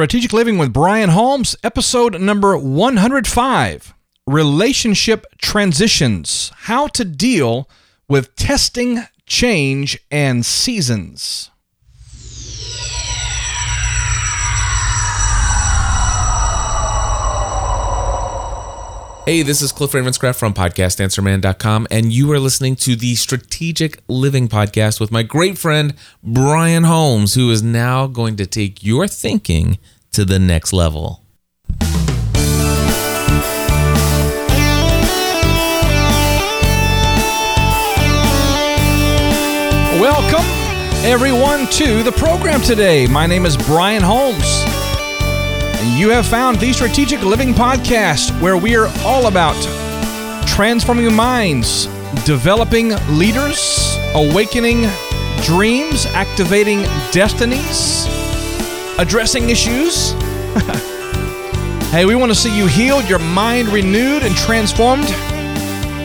Strategic Living with Brian Holmes, episode number 105 Relationship Transitions How to Deal with Testing, Change, and Seasons. Hey, this is Cliff Ravenscraft from podcastanswerman.com, and you are listening to the Strategic Living Podcast with my great friend Brian Holmes, who is now going to take your thinking to the next level. Welcome, everyone, to the program today. My name is Brian Holmes. And you have found the Strategic Living Podcast, where we are all about transforming minds, developing leaders, awakening dreams, activating destinies, addressing issues. hey, we want to see you healed, your mind renewed and transformed.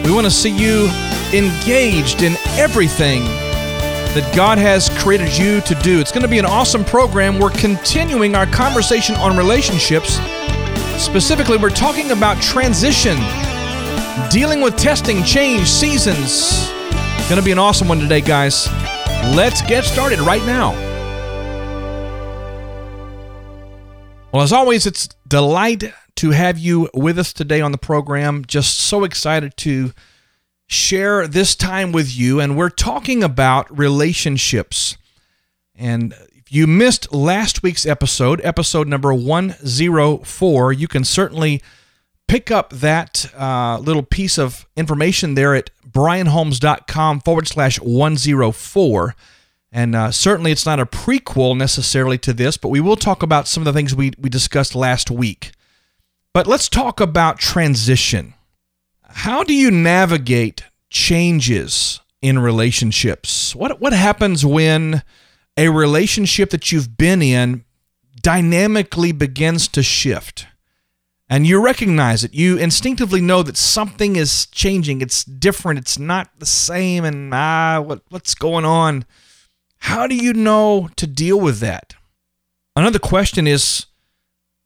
We want to see you engaged in everything that God has created you to do. It's going to be an awesome program. We're continuing our conversation on relationships. Specifically, we're talking about transition, dealing with testing, change, seasons. Going to be an awesome one today, guys. Let's get started right now. Well, as always, it's delight to have you with us today on the program. Just so excited to share this time with you, and we're talking about relationships. And if you missed last week's episode, episode number 104, you can certainly pick up that uh, little piece of information there at brianholmes.com forward slash 104. And uh, certainly it's not a prequel necessarily to this, but we will talk about some of the things we, we discussed last week. But let's talk about transition. How do you navigate changes in relationships? What what happens when a relationship that you've been in dynamically begins to shift? And you recognize it. You instinctively know that something is changing. It's different. It's not the same. And ah, what, what's going on? How do you know to deal with that? Another question is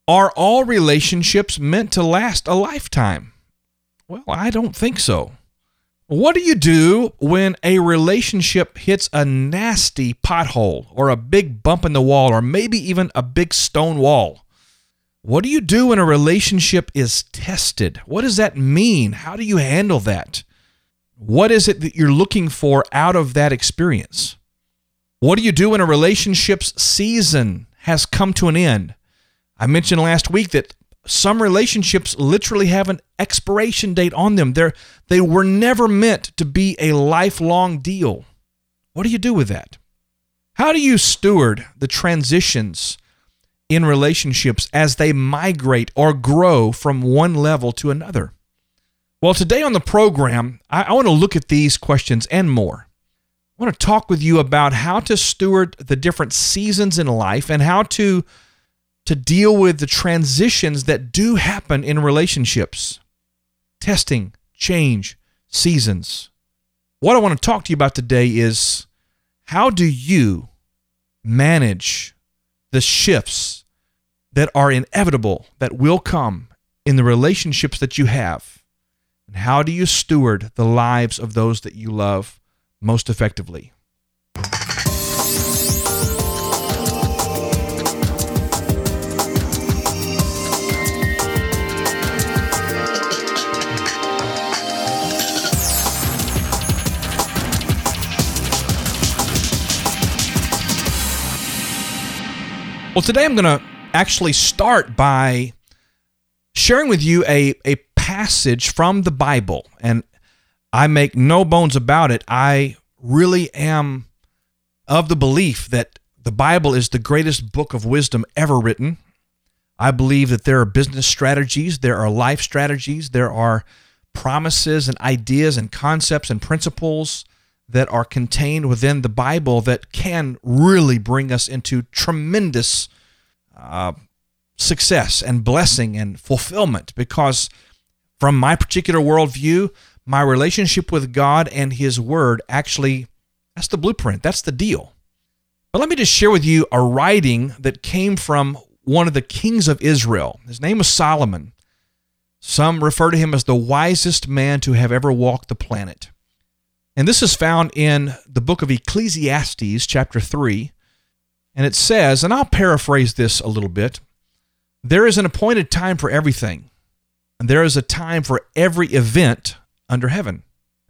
Are all relationships meant to last a lifetime? Well, I don't think so. What do you do when a relationship hits a nasty pothole or a big bump in the wall or maybe even a big stone wall? What do you do when a relationship is tested? What does that mean? How do you handle that? What is it that you're looking for out of that experience? What do you do when a relationship's season has come to an end? I mentioned last week that some relationships literally have an expiration date on them. They're, they were never meant to be a lifelong deal. What do you do with that? How do you steward the transitions in relationships as they migrate or grow from one level to another? Well, today on the program, I, I want to look at these questions and more. I want to talk with you about how to steward the different seasons in life and how to to deal with the transitions that do happen in relationships testing, change, seasons. What I want to talk to you about today is how do you manage the shifts that are inevitable, that will come in the relationships that you have? And how do you steward the lives of those that you love most effectively? Well, today I'm going to actually start by sharing with you a, a passage from the Bible. And I make no bones about it. I really am of the belief that the Bible is the greatest book of wisdom ever written. I believe that there are business strategies, there are life strategies, there are promises and ideas and concepts and principles that are contained within the Bible that can really bring us into tremendous uh, success and blessing and fulfillment. Because from my particular worldview, my relationship with God and His Word actually, that's the blueprint, that's the deal. But let me just share with you a writing that came from one of the kings of Israel. His name was Solomon. Some refer to him as the wisest man to have ever walked the planet. And this is found in the book of Ecclesiastes, chapter 3. And it says, and I'll paraphrase this a little bit there is an appointed time for everything, and there is a time for every event under heaven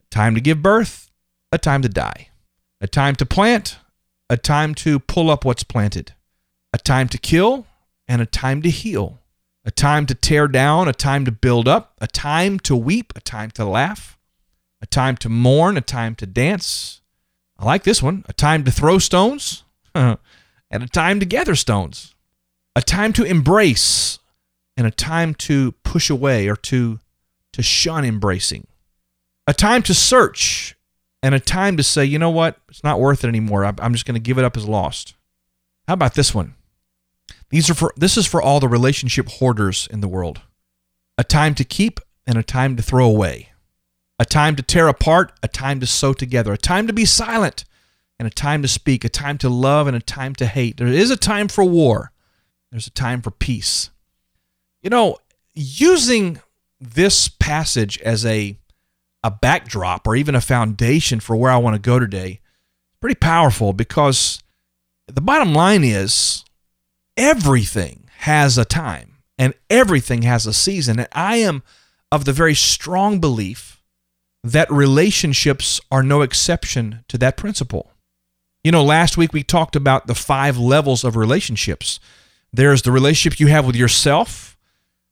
time to give birth, a time to die, a time to plant, a time to pull up what's planted, a time to kill, and a time to heal, a time to tear down, a time to build up, a time to weep, a time to laugh, a time to mourn, a time to dance. I like this one. A time to throw stones, and a time to gather stones. A time to embrace, and a time to push away or to, to shun embracing. A time to search, and a time to say, you know what, it's not worth it anymore. I'm just going to give it up as lost. How about this one? These are for this is for all the relationship hoarders in the world. A time to keep and a time to throw away. A time to tear apart, a time to sew together. A time to be silent and a time to speak. A time to love and a time to hate. There is a time for war. There's a time for peace. You know, using this passage as a a backdrop or even a foundation for where I want to go today, pretty powerful because the bottom line is everything has a time and everything has a season. And I am of the very strong belief that relationships are no exception to that principle. You know, last week we talked about the five levels of relationships. There's the relationship you have with yourself,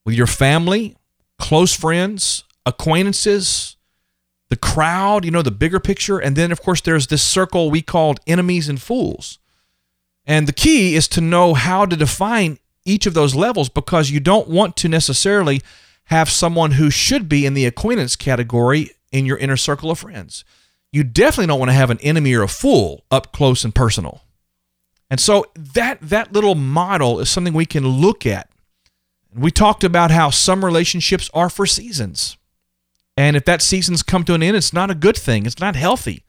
with your family, close friends, acquaintances, the crowd, you know, the bigger picture. And then, of course, there's this circle we called enemies and fools. And the key is to know how to define each of those levels because you don't want to necessarily have someone who should be in the acquaintance category in your inner circle of friends. You definitely don't want to have an enemy or a fool up close and personal. And so that that little model is something we can look at. We talked about how some relationships are for seasons. And if that season's come to an end, it's not a good thing. It's not healthy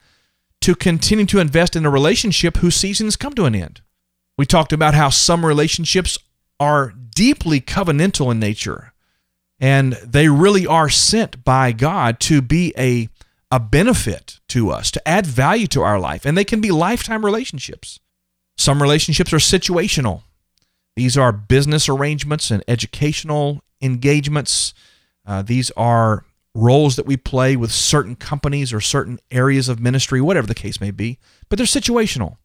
to continue to invest in a relationship whose seasons come to an end. We talked about how some relationships are deeply covenantal in nature and they really are sent by God to be a, a benefit to us, to add value to our life, and they can be lifetime relationships. Some relationships are situational. These are business arrangements and educational engagements. Uh, these are roles that we play with certain companies or certain areas of ministry, whatever the case may be, but they're situational.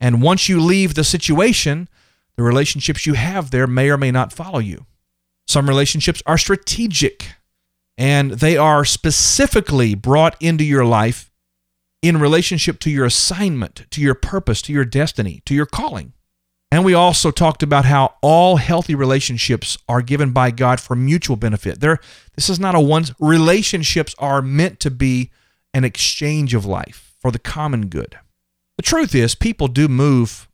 And once you leave the situation, the relationships you have there may or may not follow you. Some relationships are strategic and they are specifically brought into your life in relationship to your assignment, to your purpose, to your destiny, to your calling. And we also talked about how all healthy relationships are given by God for mutual benefit. There, this is not a one. Relationships are meant to be an exchange of life for the common good. The truth is, people do move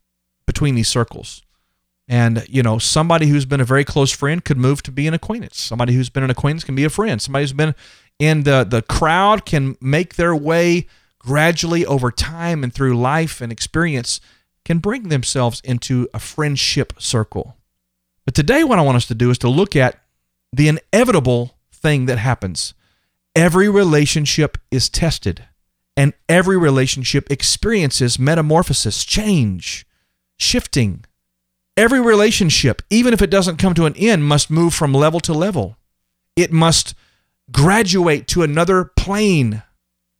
between these circles. And, you know, somebody who's been a very close friend could move to be an acquaintance. Somebody who's been an acquaintance can be a friend. Somebody who's been in the, the crowd can make their way gradually over time and through life and experience can bring themselves into a friendship circle. But today, what I want us to do is to look at the inevitable thing that happens. Every relationship is tested, and every relationship experiences metamorphosis, change, shifting. Every relationship, even if it doesn't come to an end, must move from level to level. It must graduate to another plane,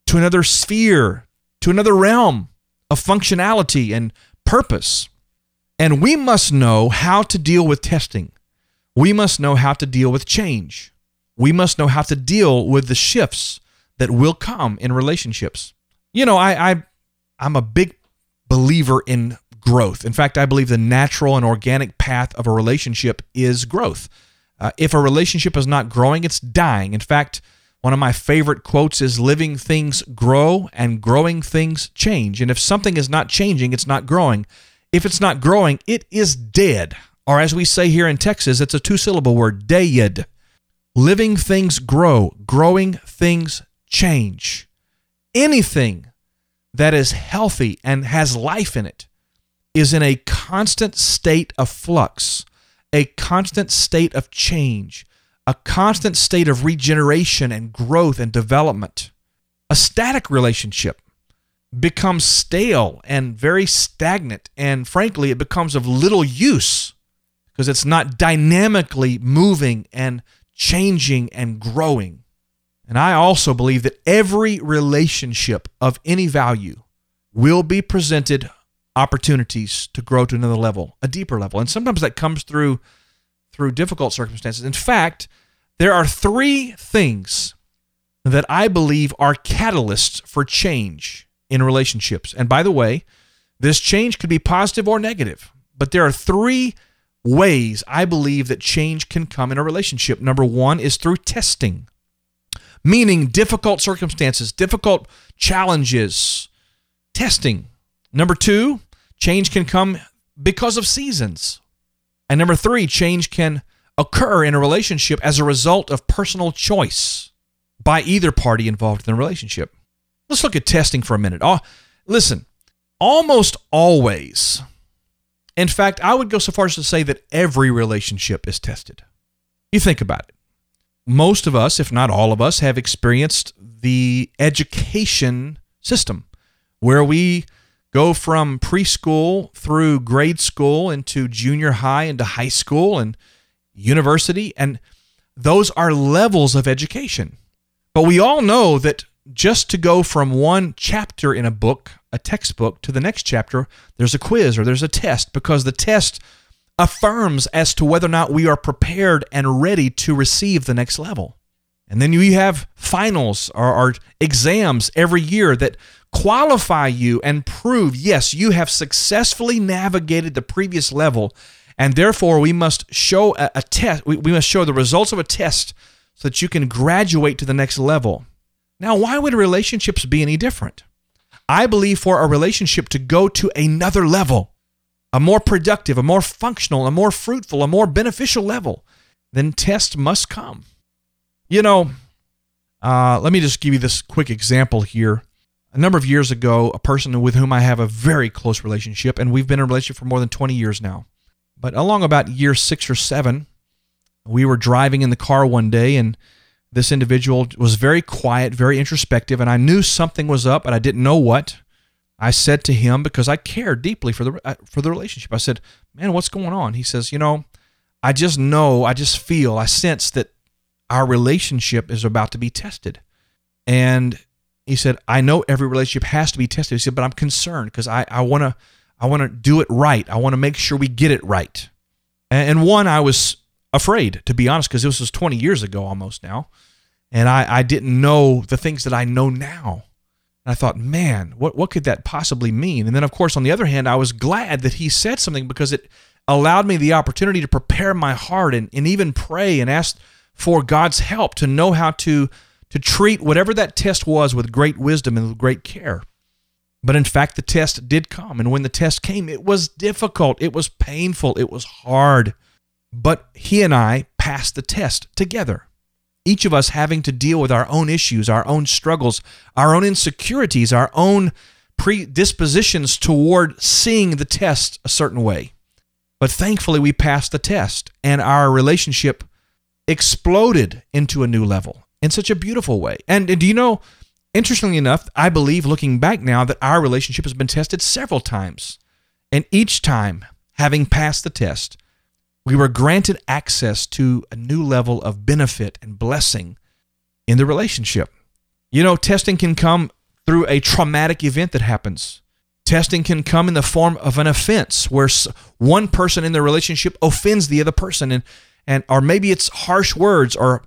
to another sphere, to another realm of functionality and purpose. And we must know how to deal with testing. We must know how to deal with change. We must know how to deal with the shifts that will come in relationships. You know, I, I I'm a big believer in growth. In fact, I believe the natural and organic path of a relationship is growth. Uh, if a relationship is not growing, it's dying. In fact, one of my favorite quotes is living things grow and growing things change. And if something is not changing, it's not growing. If it's not growing, it is dead. Or as we say here in Texas, it's a two syllable word, dead. Living things grow, growing things change. Anything that is healthy and has life in it is in a constant state of flux, a constant state of change, a constant state of regeneration and growth and development. A static relationship becomes stale and very stagnant, and frankly, it becomes of little use because it's not dynamically moving and changing and growing. And I also believe that every relationship of any value will be presented opportunities to grow to another level, a deeper level. And sometimes that comes through through difficult circumstances. In fact, there are three things that I believe are catalysts for change in relationships. And by the way, this change could be positive or negative, but there are three ways I believe that change can come in a relationship. Number one is through testing, meaning difficult circumstances, difficult challenges, testing. Number two, change can come because of seasons. And number three, change can occur in a relationship as a result of personal choice by either party involved in the relationship. Let's look at testing for a minute. Oh, listen, almost always, in fact, I would go so far as to say that every relationship is tested. You think about it. Most of us, if not all of us, have experienced the education system where we go from preschool through grade school into junior high into high school and university and those are levels of education. But we all know that just to go from one chapter in a book, a textbook, to the next chapter, there's a quiz or there's a test because the test affirms as to whether or not we are prepared and ready to receive the next level. And then you have finals or, or, exams every year that qualify you and prove, yes, you have successfully navigated the previous level. And therefore, we must show a, a test, we, we must show the results of a test so that you can graduate to the next level. Now, why would relationships be any different? I believe for a relationship to go to another level, a more productive, a more functional, a more fruitful, a more beneficial level, then test must come. You know, uh, let me just give you this quick example here. A number of years ago, a person with whom I have a very close relationship, and we've been in a relationship for more than 20 years now. But along about year six or seven, we were driving in the car one day, and this individual was very quiet, very introspective, and I knew something was up, but I didn't know what. I said to him because I cared deeply for the uh, for the relationship. I said, "Man, what's going on?" He says, "You know, I just know, I just feel, I sense that our relationship is about to be tested." And he said, "I know every relationship has to be tested." He said, "But I'm concerned because I I want to I want to do it right. I want to make sure we get it right." And one, I was afraid, to be honest, because this was 20 years ago almost now. And I, I didn't know the things that I know now. And I thought, man, what, what could that possibly mean? And then, of course, on the other hand, I was glad that he said something because it allowed me the opportunity to prepare my heart and, and even pray and ask for God's help to know how to, to treat whatever that test was with great wisdom and with great care. But in fact, the test did come. And when the test came, it was difficult, it was painful, it was hard. But he and I passed the test together. Each of us having to deal with our own issues, our own struggles, our own insecurities, our own predispositions toward seeing the test a certain way. But thankfully, we passed the test and our relationship exploded into a new level in such a beautiful way. And, and do you know, interestingly enough, I believe looking back now that our relationship has been tested several times. And each time, having passed the test, we were granted access to a new level of benefit and blessing in the relationship. You know, testing can come through a traumatic event that happens. Testing can come in the form of an offense where one person in the relationship offends the other person and and or maybe it's harsh words or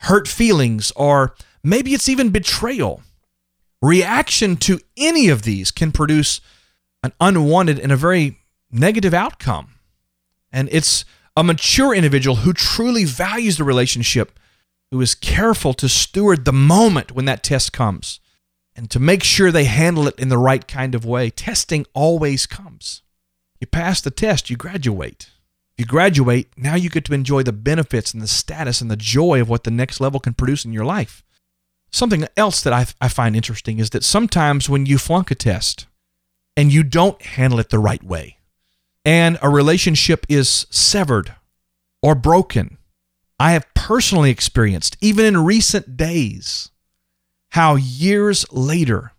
hurt feelings or maybe it's even betrayal. Reaction to any of these can produce an unwanted and a very negative outcome. And it's a mature individual who truly values the relationship, who is careful to steward the moment when that test comes and to make sure they handle it in the right kind of way. Testing always comes. You pass the test, you graduate. You graduate, now you get to enjoy the benefits and the status and the joy of what the next level can produce in your life. Something else that I, I find interesting is that sometimes when you flunk a test and you don't handle it the right way, and a relationship is severed or broken. I have personally experienced, even in recent days, how years later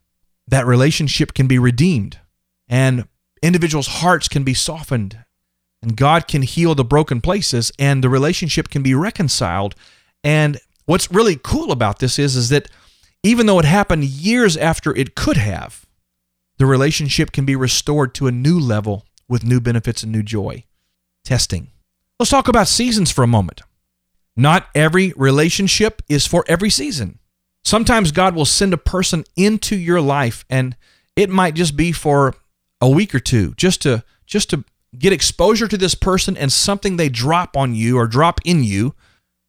that relationship can be redeemed and individuals' hearts can be softened and God can heal the broken places and the relationship can be reconciled. And what's really cool about this is, is that even though it happened years after it could have, the relationship can be restored to a new level with new benefits and new joy. Testing. Let's talk about seasons for a moment. Not every relationship is for every season. Sometimes God will send a person into your life and it might just be for a week or two just to just to get exposure to this person and something they drop on you or drop in you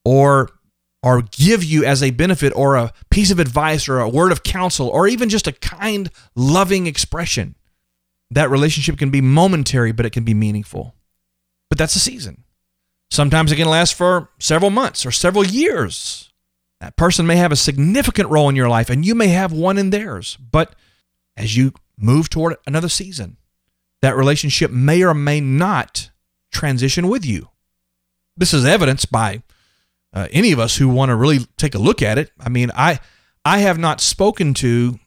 or or give you as a benefit or a piece of advice or a word of counsel or even just a kind loving expression that relationship can be momentary but it can be meaningful. But that's a season. Sometimes it can last for several months or several years. That person may have a significant role in your life and you may have one in theirs but as you move toward another season that relationship may or may not transition with you. This is evidenced by uh, any of us who want to really take a look at it. I mean, I I have not spoken to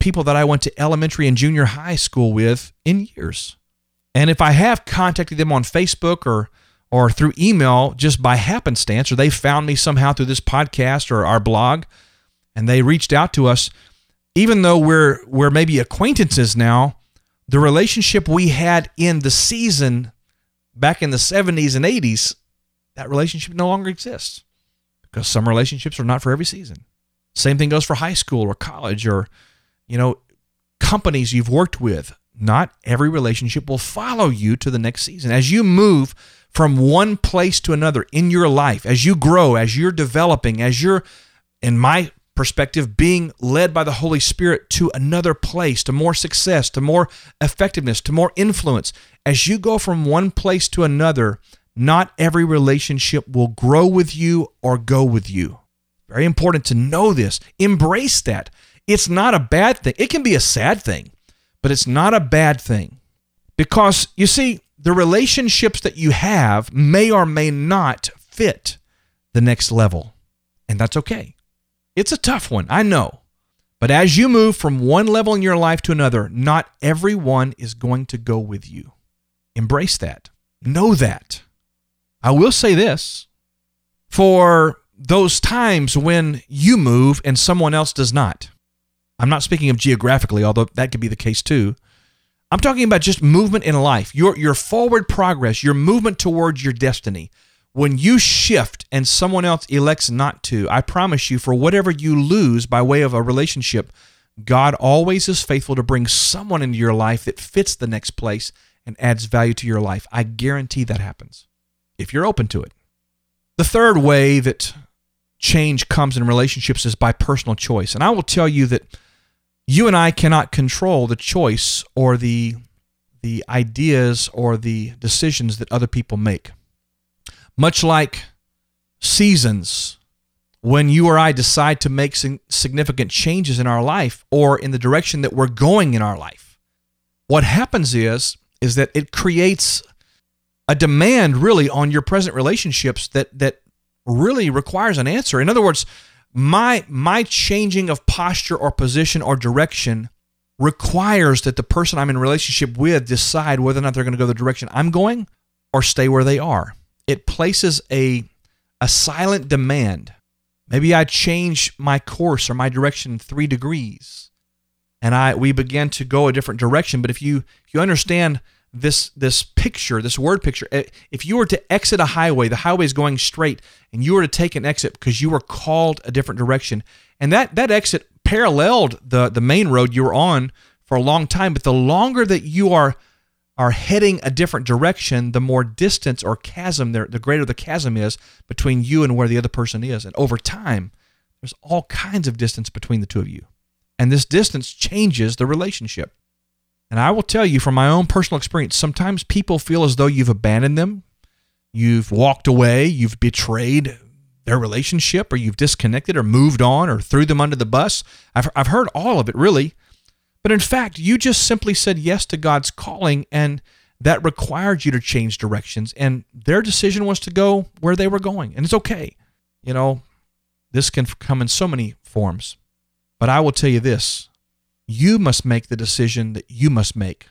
people that I went to elementary and junior high school with in years. And if I have contacted them on Facebook or or through email just by happenstance, or they found me somehow through this podcast or our blog, and they reached out to us, even though we're we're maybe acquaintances now, the relationship we had in the season back in the 70s and 80s, that relationship no longer exists because some relationships are not for every season. Same thing goes for high school or college or, you know, companies you've worked with. Not every relationship will follow you to the next season. As you move from one place to another in your life, as you grow, as you're developing, as you're, in my perspective, being led by the Holy Spirit to another place, to more success, to more effectiveness, to more influence. As you go from one place to another, not every relationship will grow with you or go with you. Very important to know this. Embrace that. It's not a bad thing. It can be a sad thing, but it's not a bad thing. Because you see, the relationships that you have may or may not fit the next level, and that's okay. It's a tough one, I know. But as you move from one level in your life to another, not everyone is going to go with you. Embrace that. Know that. I will say this for those times when you move and someone else does not. I'm not speaking of geographically, although that could be the case too. I'm talking about just movement in life, your, your forward progress, your movement towards your destiny when you shift and someone else elects not to, I promise you, for whatever you lose by way of a relationship, God always is faithful to bring someone into your life that fits the next place and adds value to your life. I guarantee that happens if you're open to it. The third way that change comes in relationships is by personal choice. And I will tell you that you and I cannot control the choice or the the ideas or the decisions that other people make. Much like seasons, when you or I decide to make significant changes in our life or in the direction that we're going in our life, what happens is is that it creates a demand really on your present relationships that that really requires an answer. In other words, my my changing of posture or position or direction requires that the person I'm in relationship with decide whether or not they're going to go the direction I'm going or stay where they are it places a a silent demand. Maybe I change my course or my direction 3 degrees and I we begin to go a different direction, but if you if you understand this this picture, this word picture, eh, if you were to exit a highway, the highway is going straight and you were to take an exit because you were called a different direction and that that exit paralleled the the main road you were on for a long time, but the longer that you are are heading a different direction, the more distance or chasm there, the greater the chasm is between you and where the other person is. And over time, there's all kinds of distance between the two of you. And this distance changes the relationship. And I will tell you from my own personal experience, sometimes people feel as though you've abandoned them, you've walked away, you've betrayed their relationship, or you've disconnected or moved on or threw them under the bus. I've, I've heard all of it really. But in fact, you just simply said yes to God's calling, and that required you to change directions and their decision was to go where they were going and it's okay. You know this can come in so many forms. But i will tell you this. You must make the decision that you must make.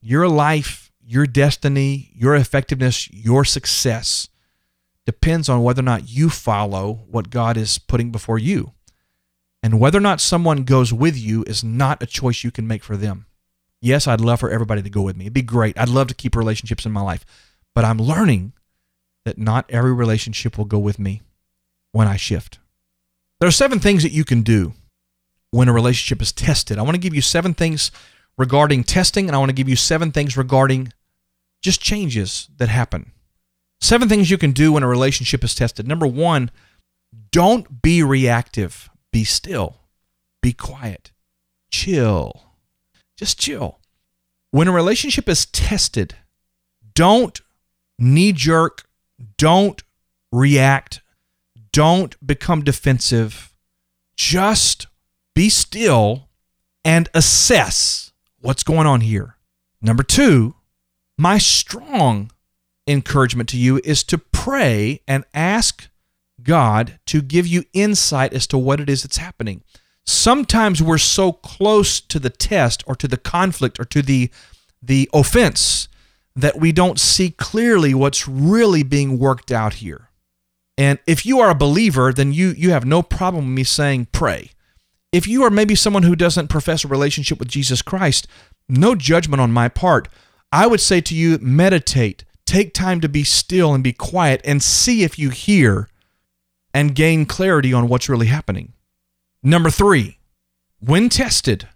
Your life your destiny your effectiveness your success depends on whether or not you follow what god is putting before you and whether or not someone goes with you is not a choice you can make for them Yes, I'd love for everybody to go with me. It'd be great. I'd love to keep relationships in my life. But I'm learning that not every relationship will go with me when I shift. There are seven things that you can do when a relationship is tested. I want to give you seven things regarding testing, and I want to give you seven things regarding just changes that happen. Seven things you can do when a relationship is tested. Number one, don't be reactive. Be still. Be quiet. Chill. Just chill. When a relationship is tested, don't knee jerk, don't react, don't become defensive. Just be still and assess what's going on here. Number two, my strong encouragement to you is to pray and ask God to give you insight as to what it is that's happening sometimes we're so close to the test or to the conflict or to the the offense that we don't see clearly what's really being worked out here. And if you are a believer, then you you have no problem with me saying pray. If you are maybe someone who doesn't profess a relationship with Jesus Christ, no judgment on my part. I would say to you meditate, take time to be still and be quiet and see if you hear and gain clarity on what's really happening. Number three, when tested,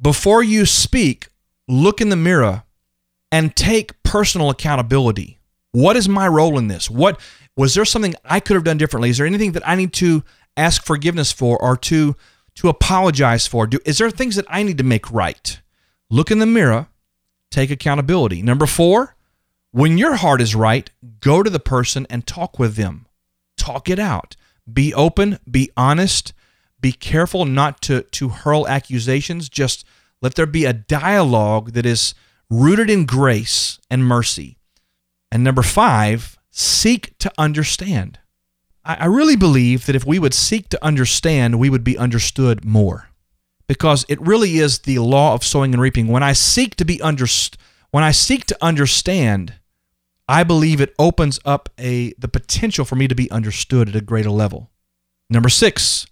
before you speak, look in the mirror and take personal accountability. What is my role in this? What was there something I could have done differently? Is there anything that I need to ask forgiveness for or to to apologize for? Do, is there things that I need to make right? Look in the mirror, take accountability. Number 4, when your heart is right, go to the person and talk with them. Talk it out. Be open, be honest, be careful not to to hurl accusations. Just let there be a dialogue that is rooted in grace and mercy. And number five seek to understand. I, I really believe that if we would seek to understand we would be understood more. Because it really is the law of sowing and reaping. When i seek to be understood when i seek to understand i believe it opens up a the potential for me to be understood at a greater level number six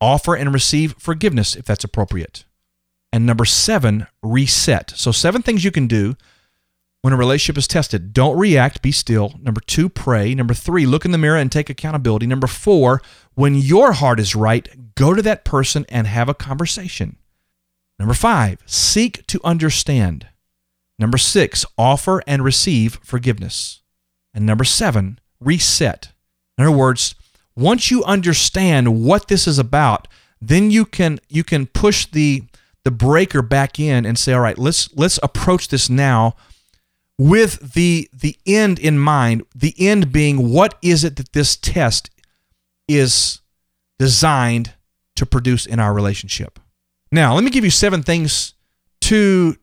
offer and receive forgiveness if that's appropriate. And number seven, reset. So, seven things you can do when a relationship is tested. Don't react, be still. Number two, pray. Number three, look in the mirror and take accountability. Number four, when your heart is right, go to that person and have a conversation. Number five, seek to understand. Number six, offer and receive forgiveness. And number seven, reset. In other words, once you understand what this is about, then you can you can push the the breaker back in and say, all right, let's let's approach this now with the the end in mind. The end being what is it that this test is designed to produce in our relationship. Now, let me give you seven things to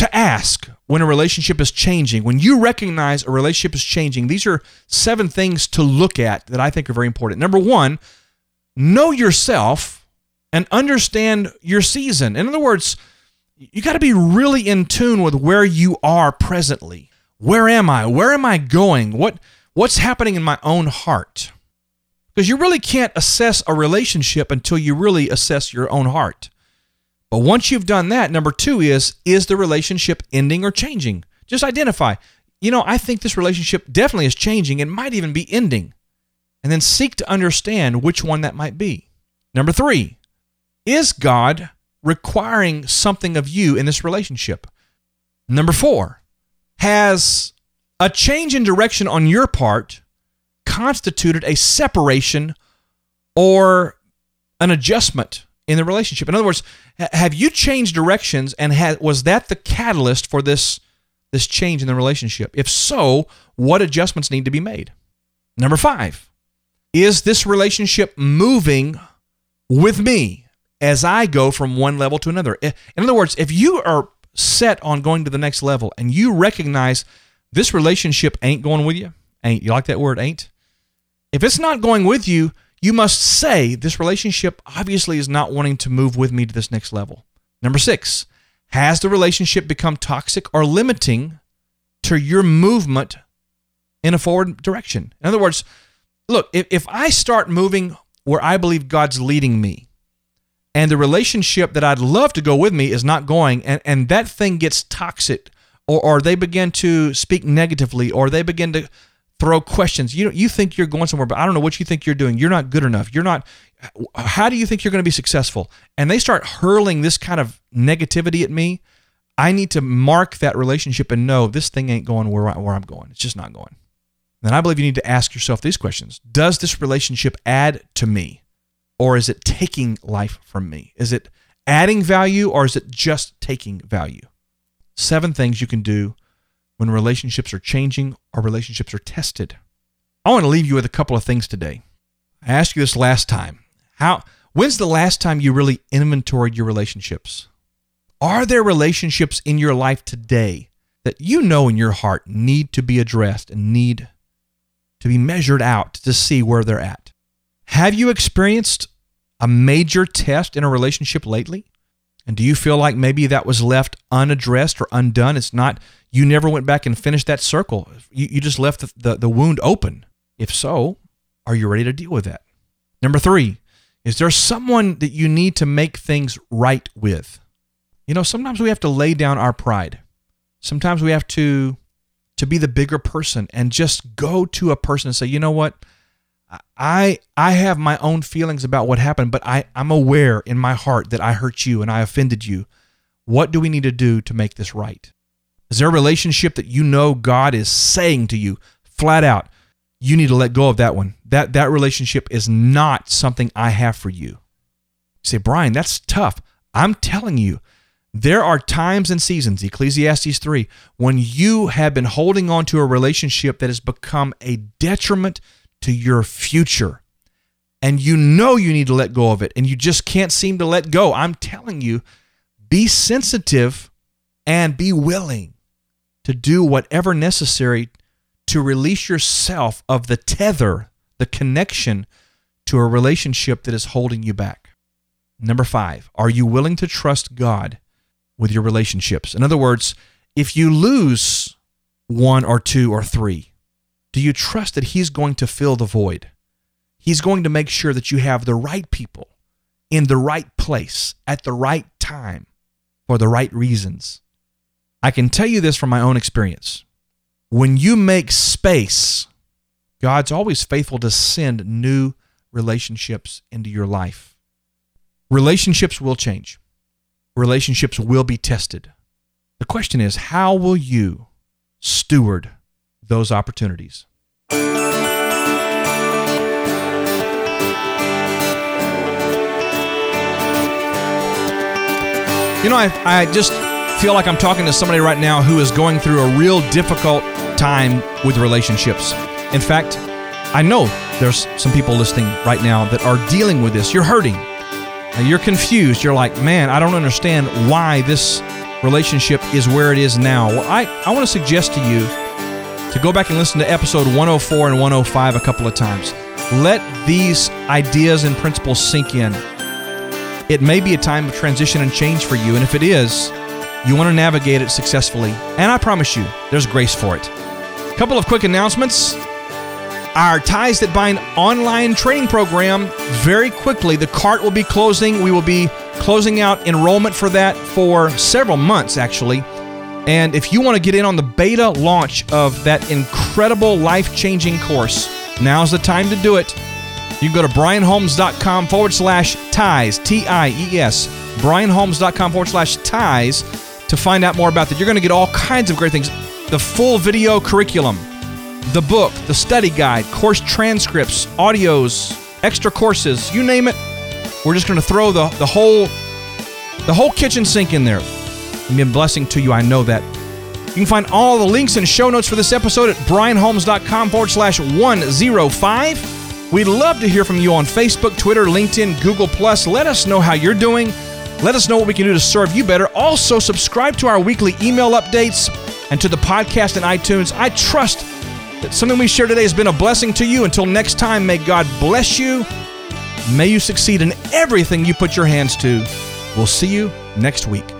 to ask when a relationship is changing. When you recognize a relationship is changing, these are seven things to look at that I think are very important. Number one, know yourself and understand your season. In other words, you got to be really in tune with where you are presently. Where am I? Where am I going? What what's happening in my own heart? Because you really can't assess a relationship until you really assess your own heart. But once you've done that, number two is is the relationship ending or changing? Just identify. You know, I think this relationship definitely is changing and might even be ending. And then seek to understand which one that might be. Number three, is God requiring something of you in this relationship? Number four, has a change in direction on your part constituted a separation or an adjustment in the relationship? In other words, have you changed directions and had, was that the catalyst for this this change in the relationship? If so, what adjustments need to be made? Number 5. Is this relationship moving with me as I go from one level to another? In other words, if you are set on going to the next level and you recognize this relationship ain't going with you, ain't, you like that word, ain't? If it's not going with you, you must say this relationship obviously is not wanting to move with me to this next level. Number six, has the relationship become toxic or limiting to your movement in a forward direction? In other words, look, if, if I start moving where I believe God's leading me, and the relationship that I'd love to go with me is not going, and, and that thing gets toxic, or, or they begin to speak negatively, or they begin to throw questions. You you think you're going somewhere, but I don't know what you think you're doing. You're not good enough. You're not. How do you think you're going to be successful? And they start hurling this kind of negativity at me. I need to mark that relationship and know this thing ain't going where, I, where I'm going. It's just not going. Then I believe you need to ask yourself these questions Does this relationship add to me? Or is it taking life from me? Is it adding value or is it just taking value? Seven things you can do when relationships are changing our relationships are tested. I want to leave you with a couple of things today. I asked you this last time. How when's the last time you really inventoried your relationships? Are there relationships in your life today that you know in your heart need to be addressed and need to be measured out to see where they're at? Have you experienced a major test in a relationship lately? And do you feel like maybe that was left unaddressed or undone? It's not, you never went back and finished that circle. You, you just left the, the, the wound open. If so, are you ready to deal with that? Number three, is there someone that you need to make things right with? You know, sometimes we have to lay down our pride. Sometimes we have to to be the bigger person and just go to a person and say, you know what? I I have my own feelings about what happened, but I, I'm aware in my heart that I hurt you and I offended you. What do we need to do to make this right? Is there a relationship that you know God is saying to you flat out, you need to let go of that one? That that relationship is not something I have for you. You say, Brian, that's tough. I'm telling you, there are times and seasons, Ecclesiastes 3, when you have been holding on to a relationship that has become a detriment to your future. And you know you need to let go of it, and you just can't seem to let go. I'm telling you, be sensitive and be willing to do whatever necessary to release yourself of the tether, the connection to a relationship that is holding you back. Number five, are you willing to trust God with your relationships? In other words, if you lose one or two or three, do you trust that He's going to fill the void? He's going to make sure that you have the right people in the right place at the right time for the right reasons. I can tell you this from my own experience. When you make space, God's always faithful to send new relationships into your life. Relationships will change, relationships will be tested. The question is, how will you steward those opportunities. You know, I, I just feel like I'm talking to somebody right now who is going through a real difficult time with relationships. In fact, I know there's some people listening right now that are dealing with this. You're hurting. You're confused. You're like, man, I don't understand why this relationship is where it is now. Well, I, I want to suggest to you to go back and listen to episode 104 and 105 a couple of times. Let these ideas and principles sink in. It may be a time of transition and change for you, and if it is, you want to navigate it successfully. And I promise you, there's grace for it. A couple of quick announcements. Our Ties That Bind online training program, very quickly, the cart will be closing. We will be closing out enrollment for that for several months, actually. And if you want to get in on the beta launch of that incredible life changing course, now's the time to do it. You can go to brianholmes.com forward slash ties, T I E S, brianholmes.com forward slash ties to find out more about that. You're going to get all kinds of great things the full video curriculum, the book, the study guide, course transcripts, audios, extra courses, you name it. We're just going to throw the, the whole the whole kitchen sink in there be a blessing to you. I know that. You can find all the links and show notes for this episode at brianholmes.com forward slash 105. We'd love to hear from you on Facebook, Twitter, LinkedIn, Google Plus. Let us know how you're doing. Let us know what we can do to serve you better. Also, subscribe to our weekly email updates and to the podcast in iTunes. I trust that something we shared today has been a blessing to you. Until next time, may God bless you. May you succeed in everything you put your hands to. We'll see you next week.